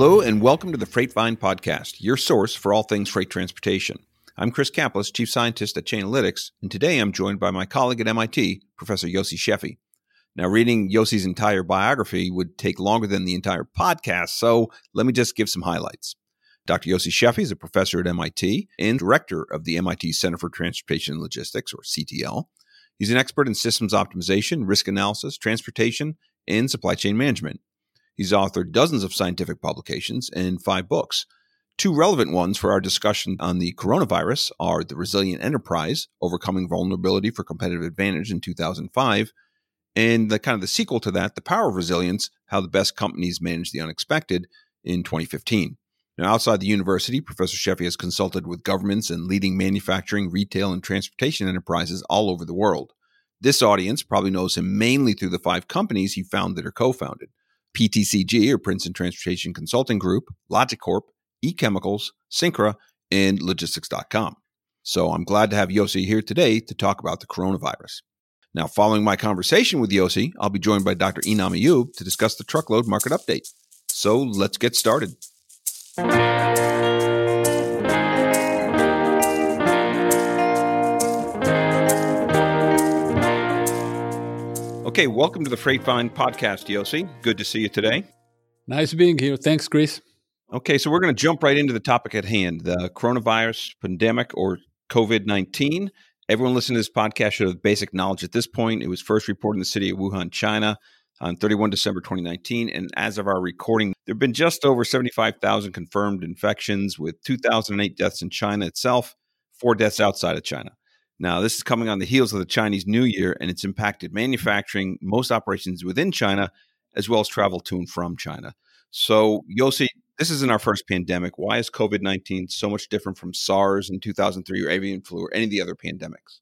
Hello, and welcome to the Freightvine Podcast, your source for all things freight transportation. I'm Chris Caplice, Chief Scientist at Chainalytics, and today I'm joined by my colleague at MIT, Professor Yossi Sheffi. Now, reading Yossi's entire biography would take longer than the entire podcast, so let me just give some highlights. Dr. Yossi Sheffi is a professor at MIT and director of the MIT Center for Transportation and Logistics, or CTL. He's an expert in systems optimization, risk analysis, transportation, and supply chain management. He's authored dozens of scientific publications and five books. Two relevant ones for our discussion on the coronavirus are The Resilient Enterprise, Overcoming Vulnerability for Competitive Advantage in 2005, and the kind of the sequel to that, The Power of Resilience, How the Best Companies Manage the Unexpected in 2015. Now, outside the university, Professor Sheffi has consulted with governments and leading manufacturing, retail, and transportation enterprises all over the world. This audience probably knows him mainly through the five companies he founded or co founded PTCG, or Princeton Transportation Consulting Group, LogiCorp, eChemicals, Syncra, and Logistics.com. So I'm glad to have Yossi here today to talk about the coronavirus. Now, following my conversation with Yossi, I'll be joined by Dr. Inam Iyoob to discuss the truckload market update. So let's get started. Okay, welcome to the Freightvine podcast, Yossi. Good to see you today. Nice being here. Thanks, Chris. Okay, so we're going to jump right into the topic at hand the coronavirus pandemic or COVID 19. Everyone listening to this podcast should have basic knowledge at this point. It was first reported in the city of Wuhan, China on 31 December 2019. And as of our recording, there have been just over 75,000 confirmed infections with 2,008 deaths in China itself, four deaths outside of China. Now, this is coming on the heels of the Chinese New Year, and it's impacted manufacturing, most operations within China, as well as travel to and from China. So, Yossi, this isn't our first pandemic. Why is COVID 19 so much different from SARS in 2003 or avian flu or any of the other pandemics?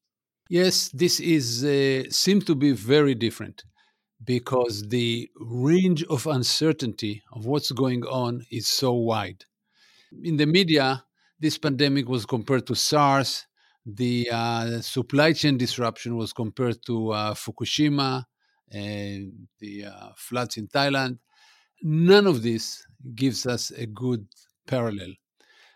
Yes, this is uh, seems to be very different because the range of uncertainty of what's going on is so wide. In the media, this pandemic was compared to SARS. The uh, supply chain disruption was compared to uh, Fukushima and the uh, floods in Thailand. None of this gives us a good parallel.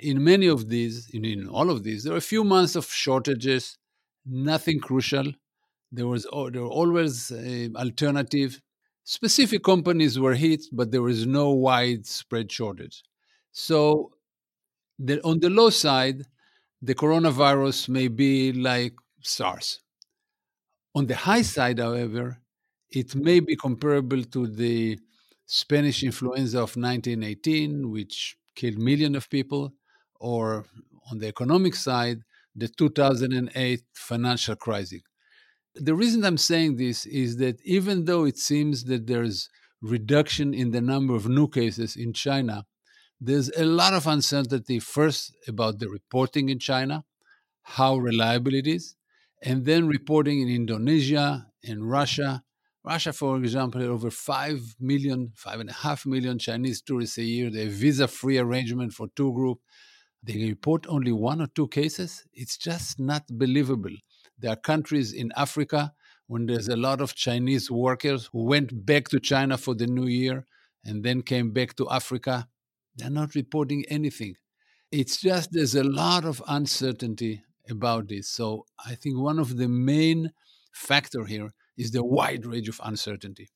In many of these, in, in all of these, there are a few months of shortages, nothing crucial, there was there were always uh, alternative. Specific companies were hit, but there was no widespread shortage. So, the, on the low side, the coronavirus may be like SARS. On the high mm-hmm. side, however, it may be comparable to the Spanish influenza of 1918, which killed millions of people, or on the economic side, the 2008 financial crisis. The reason I'm saying this is that even though it seems that there's reduction in the number of new cases in China, there's a lot of uncertainty first about the reporting in China, how reliable it is, and then reporting in Indonesia, and Russia. Russia, for example, over 5 million, 5.5 million Chinese tourists a year. They visa free arrangement for two groups. They report only one or two cases. It's just not believable. There are countries in Africa when there's a lot of Chinese workers who went back to China for the new year and then came back to Africa. They're not reporting anything. It's just there's a lot of uncertainty about this. So I think one of the main factor here is the wide range of uncertainty.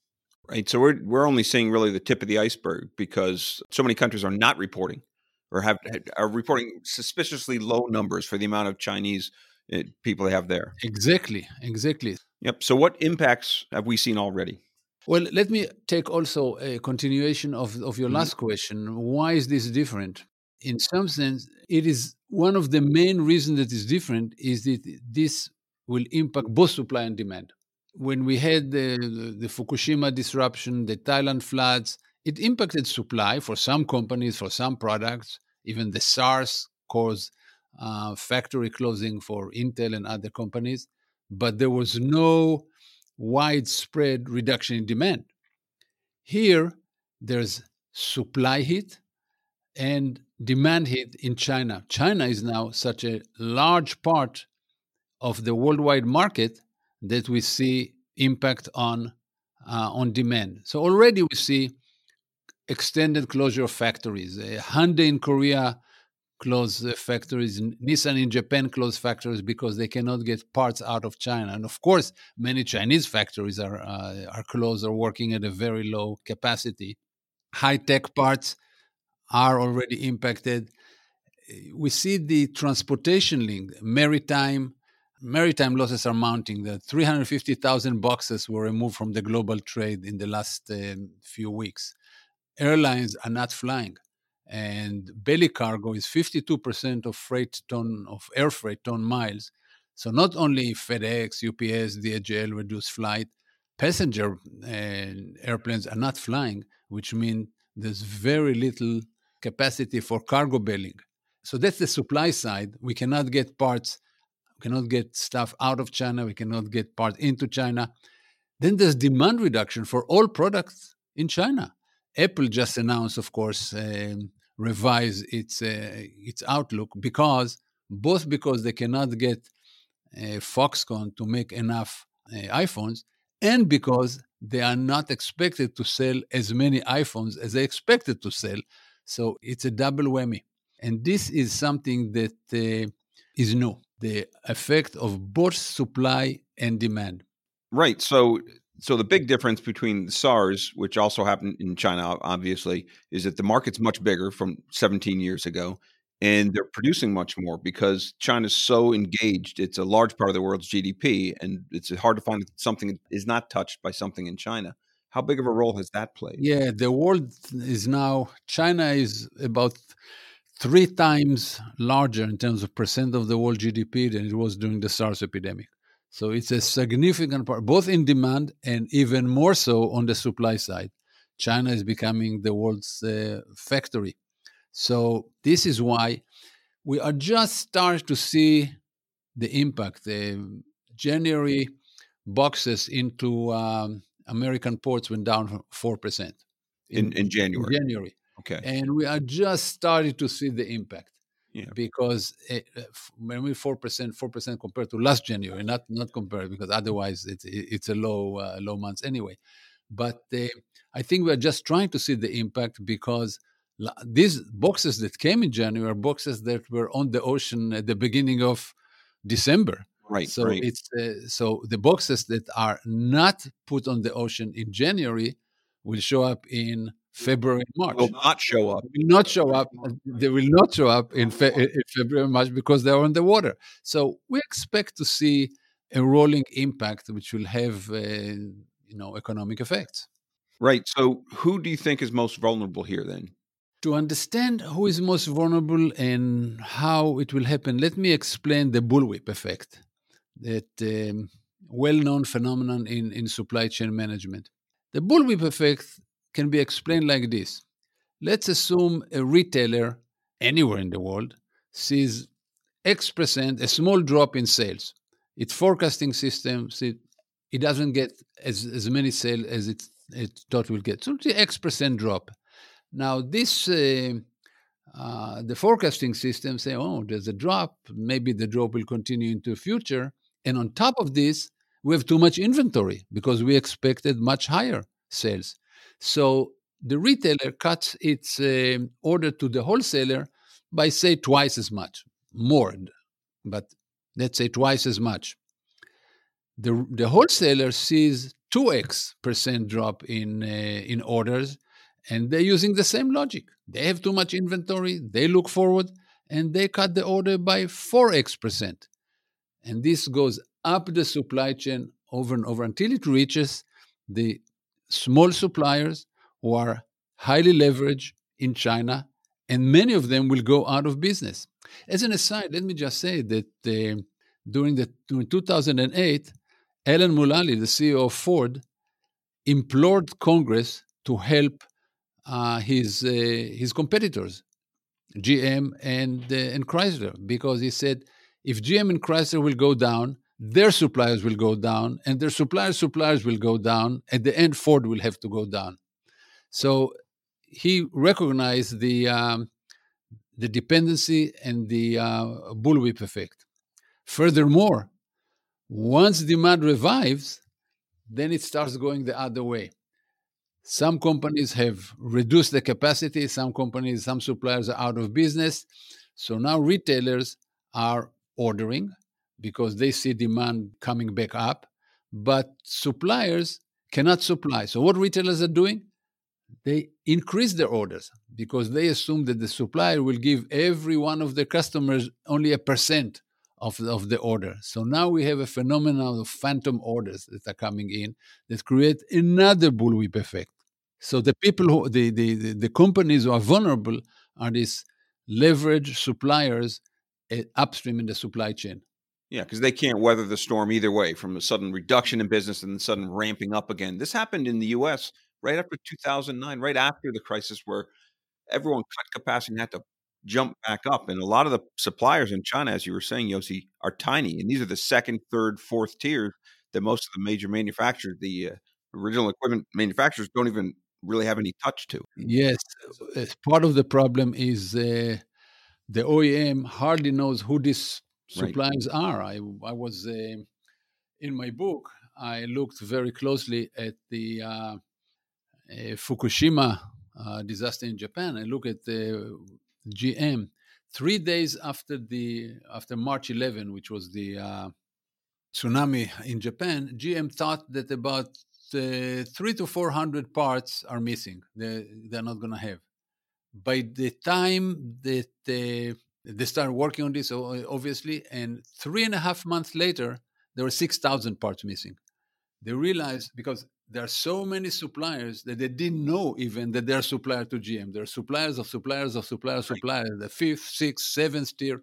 Right. So we're we're only seeing really the tip of the iceberg because so many countries are not reporting or have are reporting suspiciously low numbers for the amount of Chinese eh, people they have there. Exactly, exactly. Yep. So, what impacts have we seen already? Well, let me take also a continuation of, of your mm-hmm. last question. Why is this different? In some sense, it is one of the main reasons that is different is that this will impact both supply and demand. When we had the, the Fukushima disruption, the Thailand floods, it impacted supply for some companies, for some products. Even the SARS caused uh, factory closing for Intel and other companies, but there was no widespread reduction in demand. Here, there's supply hit and demand hit in China. China is now such a large part of the worldwide market that we see impact on uh, on demand. So already we see extended closure of factories. Uh, Hyundai in Korea closed factories, Nissan in Japan closed factories because they cannot get parts out of China. And of course, many Chinese factories are, uh, are closed or working at a very low capacity. High tech parts are already impacted. We see the transportation link, maritime. Maritime losses are mounting. The 350,000 boxes were removed from the global trade in the last uh, few weeks. Airlines are not flying and belly cargo is 52% of freight ton of air freight ton miles. So not only FedEx, UPS, DHL reduce flight, passenger uh, airplanes are not flying, which means there's very little capacity for cargo bellying. So that's the supply side. We cannot get parts, we cannot get stuff out of China, we cannot get parts into China. Then there's demand reduction for all products in China. Apple just announced, of course, um, revise its uh, its outlook because both because they cannot get uh, Foxconn to make enough uh, iPhones, and because they are not expected to sell as many iPhones as they expected to sell. So it's a double whammy, and this is something that uh, is new: the effect of both supply and demand. Right. So so the big difference between SARS, which also happened in China, obviously, is that the market's much bigger from 17 years ago, and they're producing much more because China's so engaged. It's a large part of the world's GDP, and it's hard to find something that is not touched by something in China. How big of a role has that played? Yeah, the world is now China is about three times larger in terms of percent of the world GDP than it was during the SARS epidemic. So it's a significant part, both in demand and even more so on the supply side. China is becoming the world's uh, factory. So this is why we are just starting to see the impact. The January boxes into um, American ports went down 4%. In, in, in January. In January. Okay. And we are just starting to see the impact. Yeah. Because it, uh, maybe four percent, four percent compared to last January, not not compared because otherwise it's it's a low uh, low months anyway. But uh, I think we are just trying to see the impact because these boxes that came in January are boxes that were on the ocean at the beginning of December. Right. So right. it's uh, so the boxes that are not put on the ocean in January will show up in February, March. Will not show up. Will not show up. They will not show up in, fe- in February, March because they're on the water. So we expect to see a rolling impact, which will have uh, you know economic effects. Right. So who do you think is most vulnerable here then? To understand who is most vulnerable and how it will happen, let me explain the bullwhip effect, that um, well-known phenomenon in, in supply chain management. The bullwhip effect can be explained like this Let's assume a retailer anywhere in the world sees X percent, a small drop in sales. Its forecasting system, it, it doesn't get as, as many sales as it, it thought will get. So the X percent drop. Now, this uh, uh, the forecasting system say, oh, there's a drop. Maybe the drop will continue into the future. And on top of this, we have too much inventory because we expected much higher sales. So the retailer cuts its uh, order to the wholesaler by, say, twice as much, more, but let's say twice as much. The, the wholesaler sees 2x percent drop in, uh, in orders, and they're using the same logic. They have too much inventory, they look forward, and they cut the order by 4x percent. And this goes up the supply chain over and over until it reaches the small suppliers who are highly leveraged in China, and many of them will go out of business. As an aside, let me just say that uh, during the during 2008, Alan Mulally, the CEO of Ford, implored Congress to help uh, his uh, his competitors, GM and uh, and Chrysler, because he said if GM and Chrysler will go down, their suppliers will go down and their suppliers suppliers will go down at the end ford will have to go down. So he recognized the um, the dependency and the uh, bullwhip effect. Furthermore once demand revives then it starts going the other way. Some companies have reduced the capacity, some companies, some suppliers are out of business. So now retailers are ordering because they see demand coming back up, but suppliers cannot supply. So what retailers are doing? They increase their orders because they assume that the supplier will give every one of their customers only a percent of, of the order. So now we have a phenomenon of phantom orders that are coming in that create another bullwhip effect. So the people who the, the, the, the companies who are vulnerable are these leverage suppliers eh, upstream in the supply chain. Yeah, because they can't weather the storm either way from a sudden reduction in business and then sudden ramping up again. This happened in the US right after 2009, right after the crisis, where everyone cut capacity and had to jump back up. And a lot of the suppliers in China, as you were saying, Yossi, are tiny. And these are the second, third, fourth tiers that most of the major manufacturers, the uh, original equipment manufacturers, don't even really have any touch to. Yes. Part of the problem is uh, the OEM hardly knows who these suppliers right. are. I, I was uh, in my book, I looked very closely at the uh, Fukushima uh, disaster in Japan. I look at the GM three days after the after March 11, which was the uh, tsunami in Japan. GM thought that about uh, three to four hundred parts are missing. They they're not going to have. By the time that uh, they started working on this, obviously, and three and a half months later, there were six thousand parts missing. They realized because there are so many suppliers that they didn't know even that they're supplier to GM. They're suppliers of suppliers of suppliers, right. suppliers, the fifth, sixth, seventh tier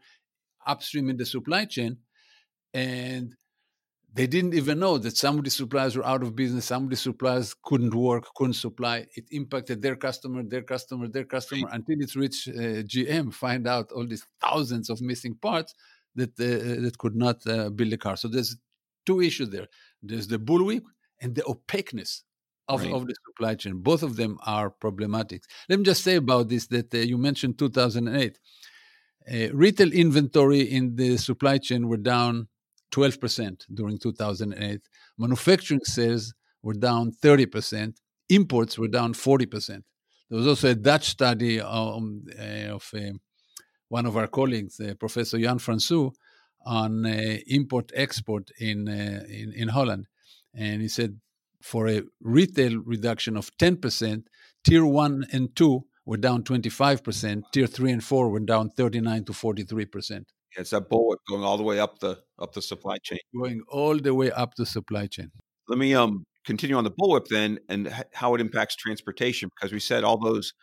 upstream in the supply chain. And they didn't even know that some of the suppliers were out of business, some of the suppliers couldn't work, couldn't supply. It impacted their customer, their customer, their customer until it reached uh, GM, find out all these thousands of missing parts that uh, that could not uh, build a car. So there's two issues there. There's the bullwhip, and the opaqueness of, right. of the supply chain. Both of them are problematic. Let me just say about this that uh, you mentioned 2008. Uh, retail inventory in the supply chain were down 12% during 2008. Manufacturing sales were down 30%. Imports were down 40%. There was also a Dutch study um, uh, of uh, one of our colleagues, uh, Professor Jan Fransoo, on import export in, in, in Holland and he said for a retail reduction of 10%, tier one and two were down 25%, tier three and four were down 39 to 43%. It's that bullet going all the way up the up the supply chain. Going all the way up the supply chain. Let me um continue on the bullwhip then and how it impacts transportation because we said all those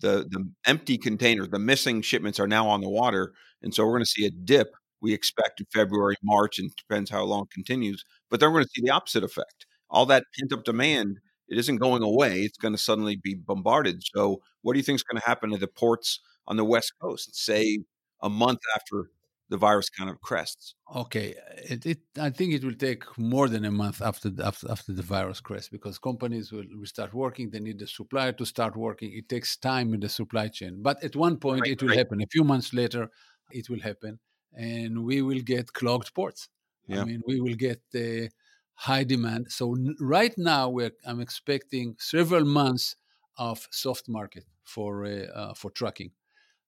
the the empty containers, the missing shipments are now on the water, and so we're going to see a dip we expect in February, March, and depends how long it continues. But then we're going to see the opposite effect. All that pent up demand, it isn't going away. It's going to suddenly be bombarded. So, what do you think is going to happen to the ports on the West Coast, say a month after the virus kind of crests? Okay, it, it, I think it will take more than a month after the, after, after the virus crests because companies will, will start working. They need the supplier to start working. It takes time in the supply chain, but at one point right, it will right. happen. A few months later, it will happen and we will get clogged ports. Yeah. I mean, we will get uh, high demand. So n- right now, we're, I'm expecting several months of soft market for uh, uh, for trucking.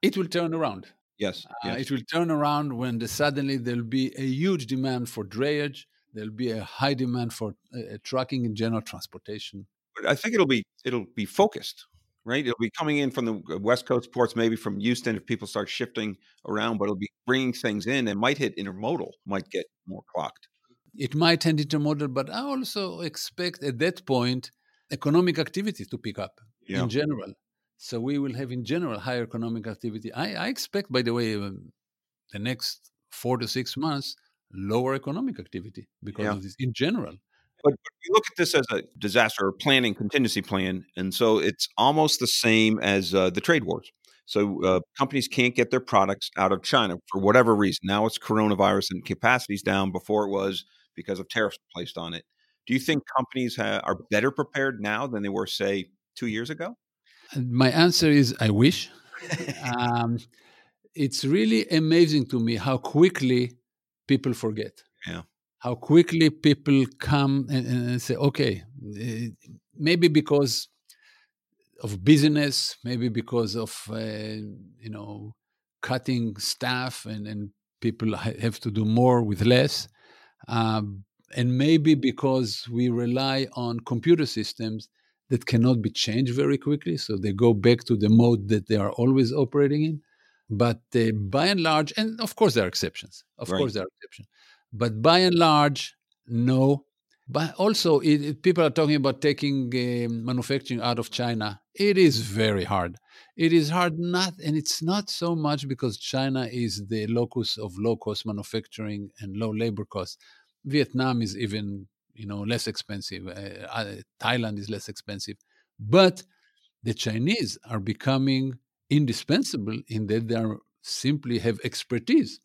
It will turn around. Yes, uh, yes. It will turn around when the, suddenly there'll be a huge demand for drayage. There'll be a high demand for uh, trucking and general transportation. But I think it'll be it'll be focused right? It'll be coming in from the West Coast ports, maybe from Houston if people start shifting around, but it'll be bringing things in and might hit intermodal, might get more clocked. It might hit intermodal, but I also expect at that point economic activity to pick up yeah. in general. So we will have in general higher economic activity. I, I expect, by the way, um, the next four to six months, lower economic activity because yeah. of this in general. But, you look at this as a disaster planning contingency plan, and so it's almost the same as uh, the trade wars. So uh, companies can't get their products out of China for whatever reason. Now it's coronavirus and capacity's down. Before it was because of tariffs placed on it. Do you think companies ha- are better prepared now than they were, say, two years ago? My answer is I wish. um, it's really amazing to me how quickly people forget. Yeah how quickly people come and, and say, okay, eh, maybe because of busyness, maybe because of uh, you know cutting staff and, and people have to do more with less. Um, and maybe because we rely on computer systems that cannot be changed very quickly. So they go back to the mode that they are always operating in. But uh, by and large, and of course there are exceptions. Of right. course there are exceptions. But by and large, no. But also, it, it, people are talking about taking uh, manufacturing out of China. It is very hard. It is hard not, and it's not so much because China is the locus of low cost manufacturing and low labor costs. Vietnam is even you know less expensive. Uh, Thailand is less expensive, but the Chinese are becoming indispensable in that they are simply have expertise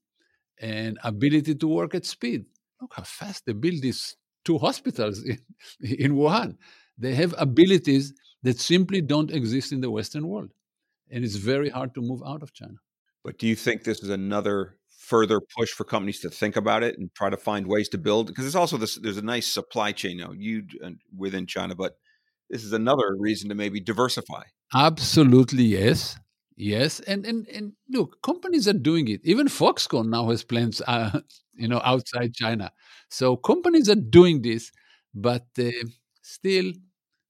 and ability to work at speed. Look how fast they build these two hospitals in, in Wuhan. They have abilities that simply don't exist in the Western world. And it's very hard to move out of China. But do you think this is another further push for companies to think about it and try to find ways to build because there's also this there's a nice supply chain now you within China but this is another reason to maybe diversify. Absolutely yes. Yes and and and look companies are doing it. Even Foxconn now has plants uh, you know outside China. So companies are doing this but uh, still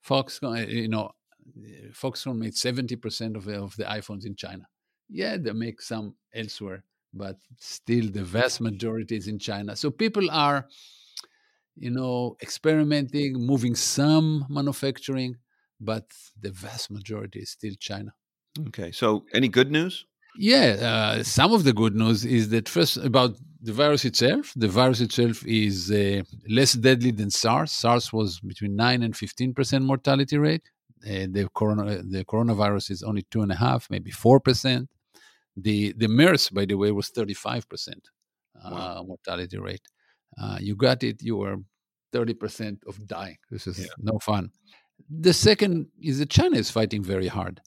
Foxconn uh, you know Foxconn made 70% of, of the iPhones in China. Yeah they make some elsewhere but still the vast majority is in China. So people are, you know, experimenting, moving some manufacturing, but the vast majority is still China. Okay. So any good news? Yeah, uh, some of the good news is that first about the virus itself. The virus itself is uh, less deadly than SARS. SARS was between nine and fifteen percent mortality rate. Uh, the corona, the coronavirus is only two and a half, maybe four percent. The the MERS, by the way, was 35% uh, wow. mortality rate. Uh, you got it, you were 30% of dying. This is yeah. no fun. The second is that China is fighting very hard.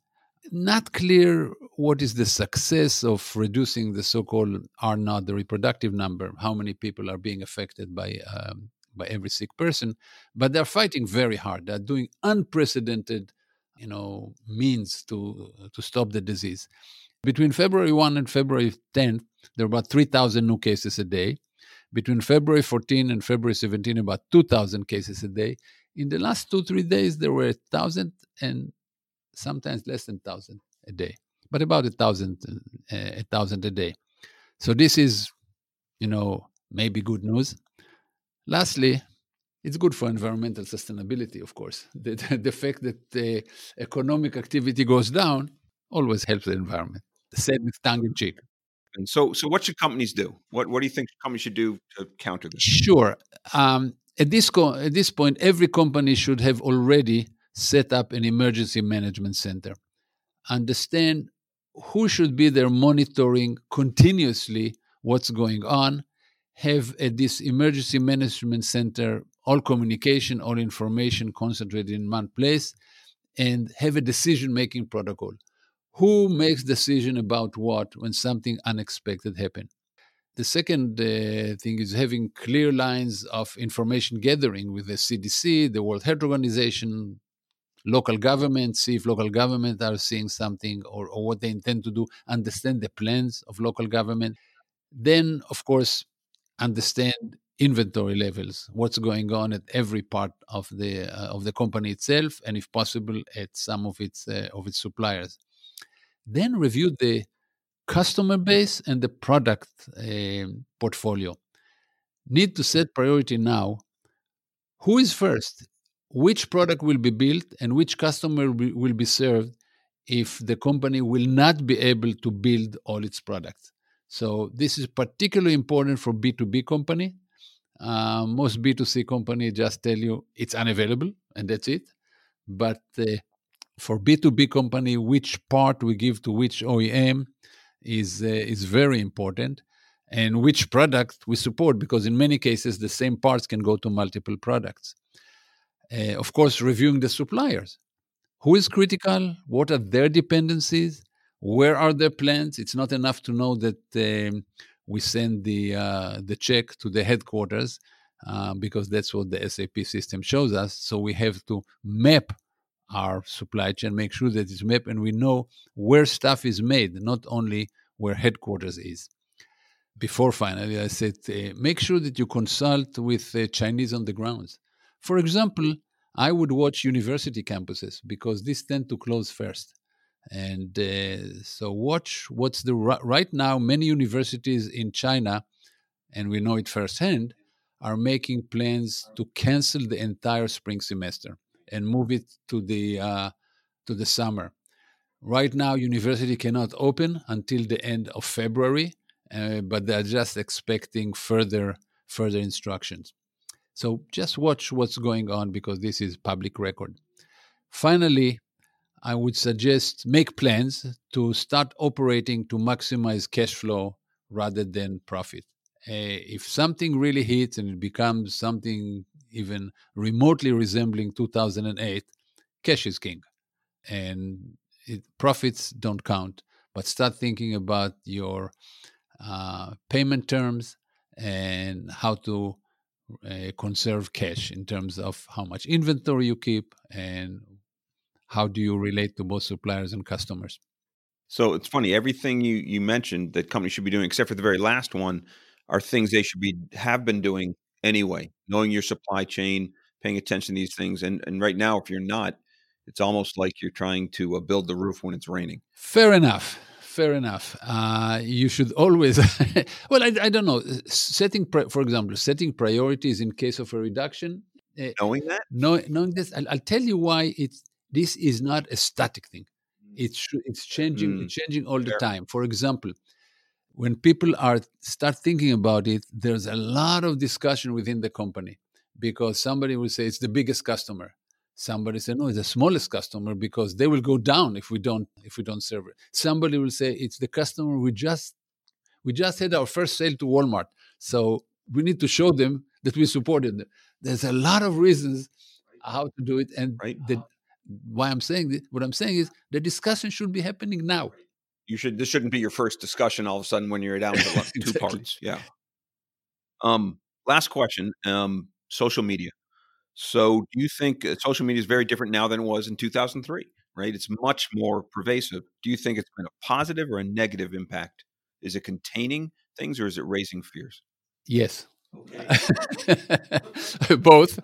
Not clear what is the success of reducing the so-called R naught, the reproductive number, how many people are being affected by um, by every sick person, but they're fighting very hard. They're doing unprecedented, you know, means to to stop the disease. Between February 1 and February 10th, there were about 3,000 new cases a day. Between February 14 and February 17, about 2,000 cases a day. In the last two, three days, there were 1,000 and sometimes less than 1,000 a day, but about a 1,000 uh, a thousand a day. So this is, you know, maybe good news. Lastly, it's good for environmental sustainability, of course. The, the fact that economic activity goes down always helps the environment said with tongue in cheek. And so, so what should companies do? What What do you think companies should do to counter this? Sure. Um, at this co- at this point, every company should have already set up an emergency management center. Understand who should be there monitoring continuously what's going on. Have at this emergency management center all communication, all information concentrated in one place, and have a decision making protocol who makes decision about what when something unexpected happen? The second uh, thing is having clear lines of information gathering with the cdc the world health organization local government see if local government are seeing something or, or what they intend to do understand the plans of local government. Then of course understand inventory levels what's going on at every part of the uh, of the company itself and if possible at some of its uh, of its suppliers then review the customer base and the product uh, portfolio. Need to set priority now. Who is first? Which product will be built and which customer will be served if the company will not be able to build all its products? So this is particularly important for B2B company. Uh, most B2C company just tell you it's unavailable and that's it. But uh, for B2B company, which part we give to which OEM is, uh, is very important and which product we support because in many cases the same parts can go to multiple products. Uh, of course, reviewing the suppliers. Who is critical? What are their dependencies? Where are their plans? It's not enough to know that um, we send the uh, the check to the headquarters uh, because that's what the SAP system shows us. So we have to map our supply chain, make sure that it's mapped and we know where stuff is made, not only where headquarters is. Before finally, I said, uh, make sure that you consult with uh, Chinese on the grounds. For example, I would watch university campuses because these tend to close first. And uh, so, watch what's the right now. Many universities in China, and we know it firsthand, are making plans to cancel the entire spring semester and move it to the uh, to the summer. Right now, university cannot open until the end of February, uh, but they're just expecting further further instructions. So just watch what's going on because this is public record. Finally, I would suggest make plans to start operating to maximize cash flow rather than profit. Uh, if something really hits and it becomes something even remotely resembling 2008, cash is king. And it, profits don't count, but start thinking about your uh, payment terms and how to uh, conserve cash in terms of how much inventory you keep and how do you relate to both suppliers and customers. So it's funny, everything you, you mentioned that companies should be doing, except for the very last one, are things they should be have been doing anyway, knowing your supply chain, paying attention to these things. And, and right now, if you're not, it's almost like you're trying to uh, build the roof when it's raining. Fair enough. Fair enough. Uh, you should always, well, I, I, don't know, setting, for example, setting priorities in case of a reduction. Uh, knowing that? Know, knowing this, I'll, I'll, tell you why it's, this is not a static thing. Mm. It's, it's changing, mm. it's changing all Fair. the time. For example, when people are start thinking about it, there's a lot of discussion within the company because somebody will say it's the biggest customer. Somebody say no, it's the smallest customer because they will go down if we don't if we don't serve it. Somebody will say it's the customer we just we just had our first sale to Walmart, so we need to show them that we supported them. There's a lot of reasons how to do it, and right. the, why I'm saying this, what I'm saying is the discussion should be happening now you should this shouldn't be your first discussion all of a sudden when you're down to two parts. Yeah. Um, last question. Um, social media. So, do you think uh, social media is very different now than it was in 2003? Right, it's much more pervasive. Do you think it's been a positive or a negative impact? Is it containing things or is it raising fears? Yes. Okay. Both.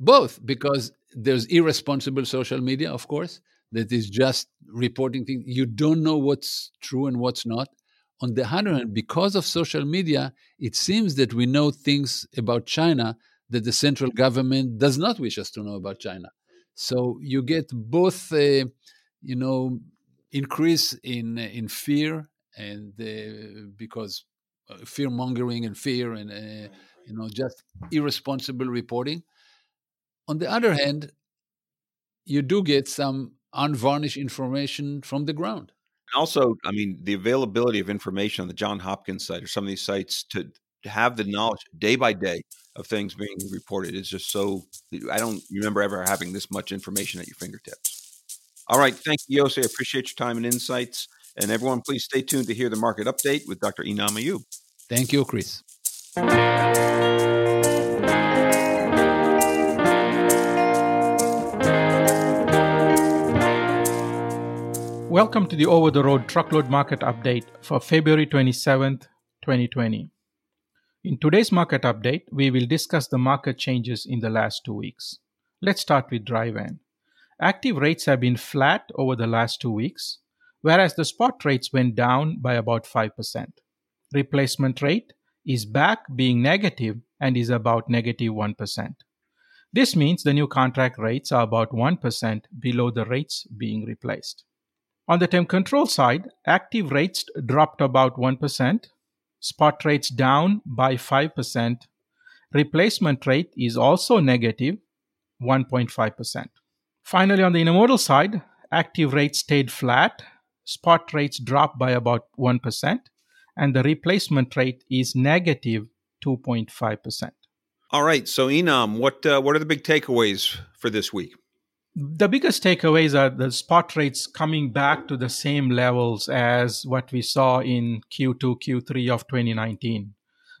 Both, because there's irresponsible social media, of course, that is just reporting things. You don't know what's true and what's not. On the other hand, because of social media, it seems that we know things about China that the central government does not wish us to know about China. So you get both, uh, you know, increase in in fear and uh, because uh, fear mongering and fear and uh, you know just irresponsible reporting. On the other hand, you do get some unvarnished information from the ground. Also, I mean, the availability of information on the John Hopkins site or some of these sites to, to have the knowledge day by day of things being reported is just so. I don't remember ever having this much information at your fingertips. All right. Thank you, Yossi. I appreciate your time and insights. And everyone, please stay tuned to hear the market update with Dr. Inam Iyoob. Thank you, Chris. Welcome to the Over the Road Truckload Market Update for February 27th, 2020. In today's market update, we will discuss the market changes in the last two weeks. Let's start with dry van. Active rates have been flat over the last two weeks, whereas the spot rates went down by about 5%. Replacement rate is back being negative and is about negative 1. This means the new contract rates are about 1% below the rates being replaced. On the temp control side, active rates dropped about 1%, spot rates down by 5%, replacement rate is also negative 1.5%. Finally, on the intermodal side, active rates stayed flat, spot rates dropped by about 1%, and the replacement rate is negative 2.5%. All right, so Inam, what uh, what are the big takeaways for this week? The biggest takeaways are the spot rates coming back to the same levels as what we saw in Q2, Q3 of 2019.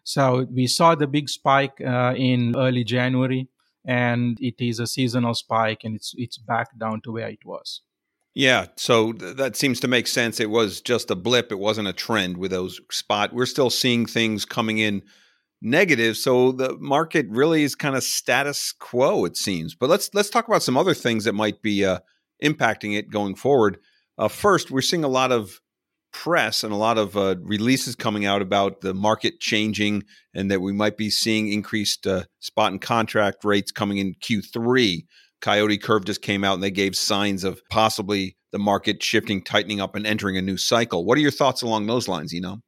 So we saw the big spike uh, in early January, and it is a seasonal spike and it's it's back down to where it was. Yeah, so th- that seems to make sense. It was just a blip. It wasn't a trend with those spot. We're still seeing things coming in negative, so the market really is kind of status quo. It seems. But let's let's talk about some other things that might be uh, impacting it going forward. Uh, first, we're seeing a lot of press and a lot of uh, releases coming out about the market changing and that we might be seeing increased uh, spot and contract rates coming in Q3. Coyote Curve just came out and they gave signs of possibly the market shifting, tightening up, and entering a new cycle. What are your thoughts along those lines, know?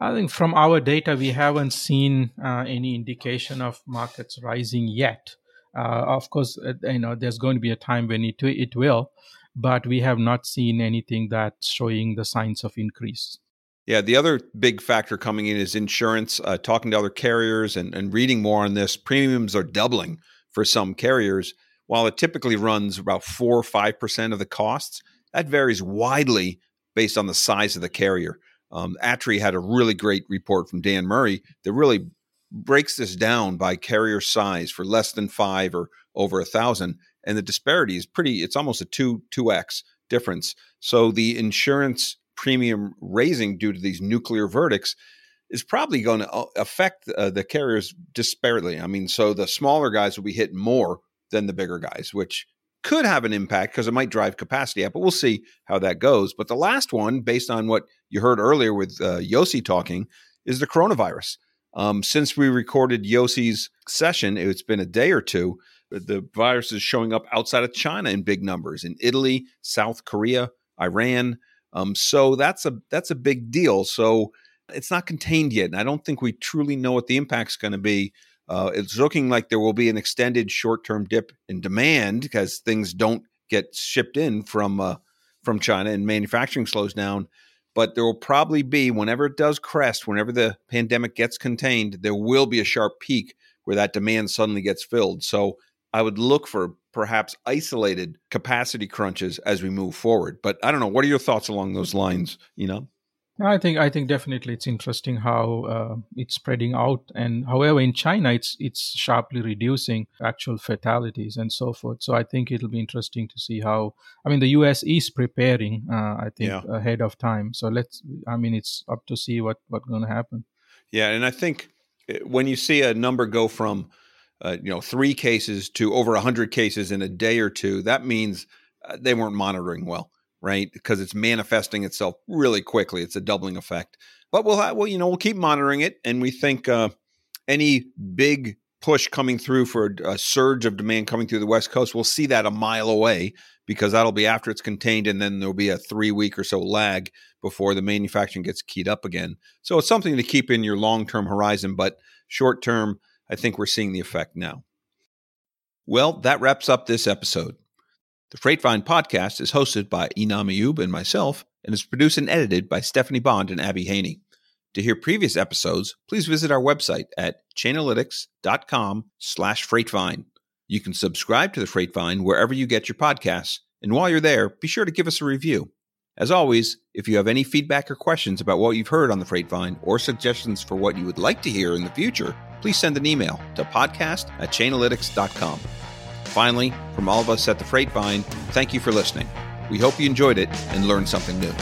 I think from our data, we haven't seen uh, any indication of markets rising yet. Uh, of course, uh, you know there's going to be a time when it it will, but we have not seen anything that's showing the signs of increase. Yeah, the other big factor coming in is insurance. Uh, talking to other carriers and, and reading more on this, premiums are doubling for some carriers. While it typically runs about four or five percent of the costs, that varies widely based on the size of the carrier. Um, ATRI had a really great report from Dan Murray that really breaks this down by carrier size for less than five or over a thousand and the disparity is pretty it's almost a 2 2x difference. So the insurance premium raising due to these nuclear verdicts is probably going to uh, affect uh, the carriers disparately. I mean so the smaller guys will be hit more than the bigger guys which could have an impact because it might drive capacity up but we'll see how that goes but the last one based on what you heard earlier with uh, yossi talking is the coronavirus um, since we recorded yossi's session it's been a day or two the virus is showing up outside of China in big numbers in Italy, South Korea, Iran. Um, so that's a that's a big deal. So it's not contained yet, and I don't think we truly know what the impact's going to be. Uh, it's looking like there will be an extended short-term dip in demand because things don't get shipped in from uh, from China and manufacturing slows down. But there will probably be, whenever it does crest, whenever the pandemic gets contained, there will be a sharp peak where that demand suddenly gets filled. So I would look for perhaps isolated capacity crunches as we move forward. But I don't know. What are your thoughts along those lines? You know. I think I think definitely it's interesting how uh, it's spreading out, and however in China it's it's sharply reducing actual fatalities and so forth. So I think it'll be interesting to see how. I mean, the U.S. is preparing, uh, I think, yeah. ahead of time. So let's. I mean, it's up to see what what's going to happen. Yeah, and I think eh, when you see a number go from uh, you know three cases to over 100 cases in a day or two that means uh, they weren't monitoring well right because it's manifesting itself really quickly it's a doubling effect but we'll have, well you know we'll keep monitoring it and we think uh, any big push coming through for a surge of demand coming through the west coast we'll see that a mile away because that'll be after it's contained and then there'll be a three week or so lag before the manufacturing gets keyed up again so it's something to keep in your long term horizon but short term I think we're seeing the effect now. Well, that wraps up this episode. The Freightvine podcast is hosted by Inam Iyoob and myself and is produced and edited by Stephanie Bond and Abby Haney. To hear previous episodes, please visit our website at chainalytics.com slash freightvine. You can subscribe to the Freightvine wherever you get your podcasts, and while you're there, be sure to give us a review. As always, if you have any feedback or questions about what you've heard on the Freightvine or suggestions for what you would like to hear in the future, please send an email to podcast at chainalytics.com. Finally, from all of us at the Freightvine, thank you for listening. We hope you enjoyed it and learned something new.